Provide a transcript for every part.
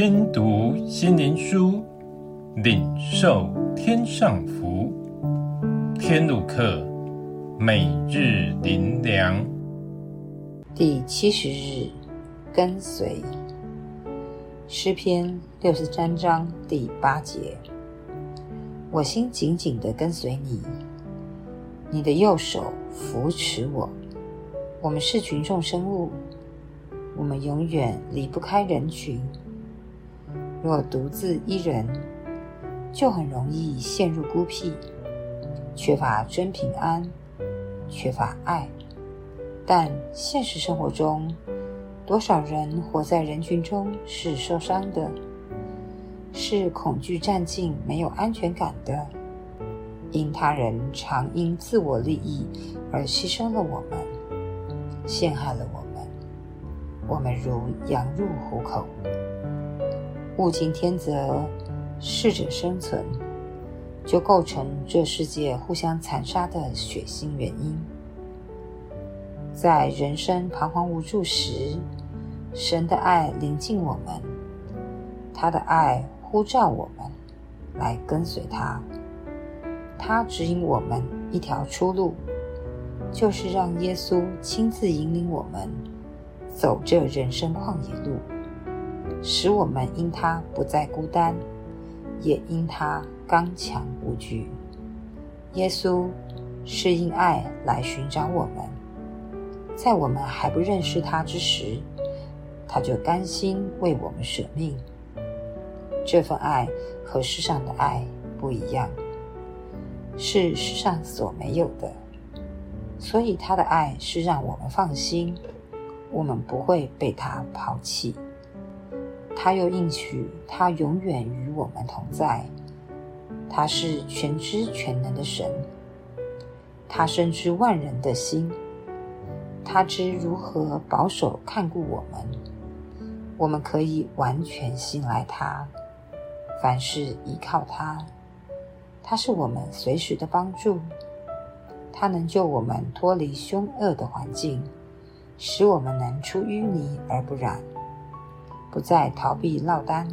听读心灵书，领受天上福。天路客，每日灵粮，第七十日，跟随。诗篇六十三章第八节：我心紧紧地跟随你，你的右手扶持我。我们是群众生物，我们永远离不开人群。若独自一人，就很容易陷入孤僻，缺乏真平安，缺乏爱。但现实生活中，多少人活在人群中是受伤的，是恐惧战境、没有安全感的，因他人常因自我利益而牺牲了我们。陷害了我们，我们如羊入虎口，物竞天择，适者生存，就构成这世界互相残杀的血腥原因。在人生彷徨无助时，神的爱临近我们，他的爱呼召我们来跟随他，他指引我们一条出路。就是让耶稣亲自引领我们走这人生旷野路，使我们因他不再孤单，也因他刚强无惧。耶稣是因爱来寻找我们，在我们还不认识他之时，他就甘心为我们舍命。这份爱和世上的爱不一样，是世上所没有的。所以他的爱是让我们放心，我们不会被他抛弃。他又应许他永远与我们同在。他是全知全能的神，他深知万人的心，他知如何保守看顾我们。我们可以完全信赖他，凡事依靠他。他是我们随时的帮助。他能救我们脱离凶恶的环境，使我们能出淤泥而不染，不再逃避落单。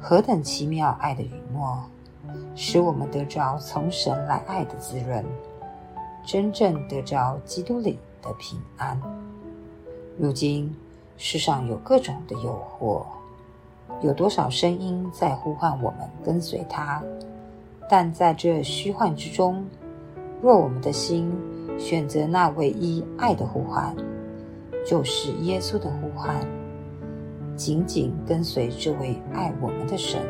何等奇妙爱的允诺，使我们得着从神来爱的滋润，真正得着基督里的平安。如今世上有各种的诱惑，有多少声音在呼唤我们跟随他，但在这虚幻之中。若我们的心选择那唯一爱的呼唤，就是耶稣的呼唤，紧紧跟随这位爱我们的神，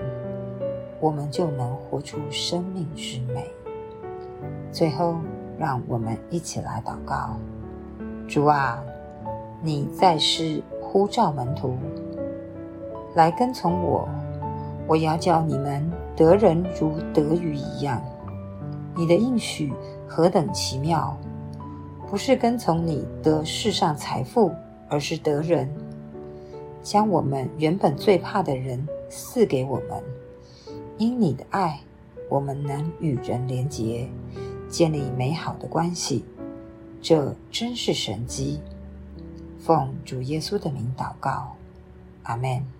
我们就能活出生命之美。最后，让我们一起来祷告：主啊，你在世呼召门徒来跟从我，我要叫你们得人如得鱼一样。你的应许何等奇妙！不是跟从你得世上财富，而是得人，将我们原本最怕的人赐给我们。因你的爱，我们能与人连结，建立美好的关系。这真是神机！奉主耶稣的名祷告，阿门。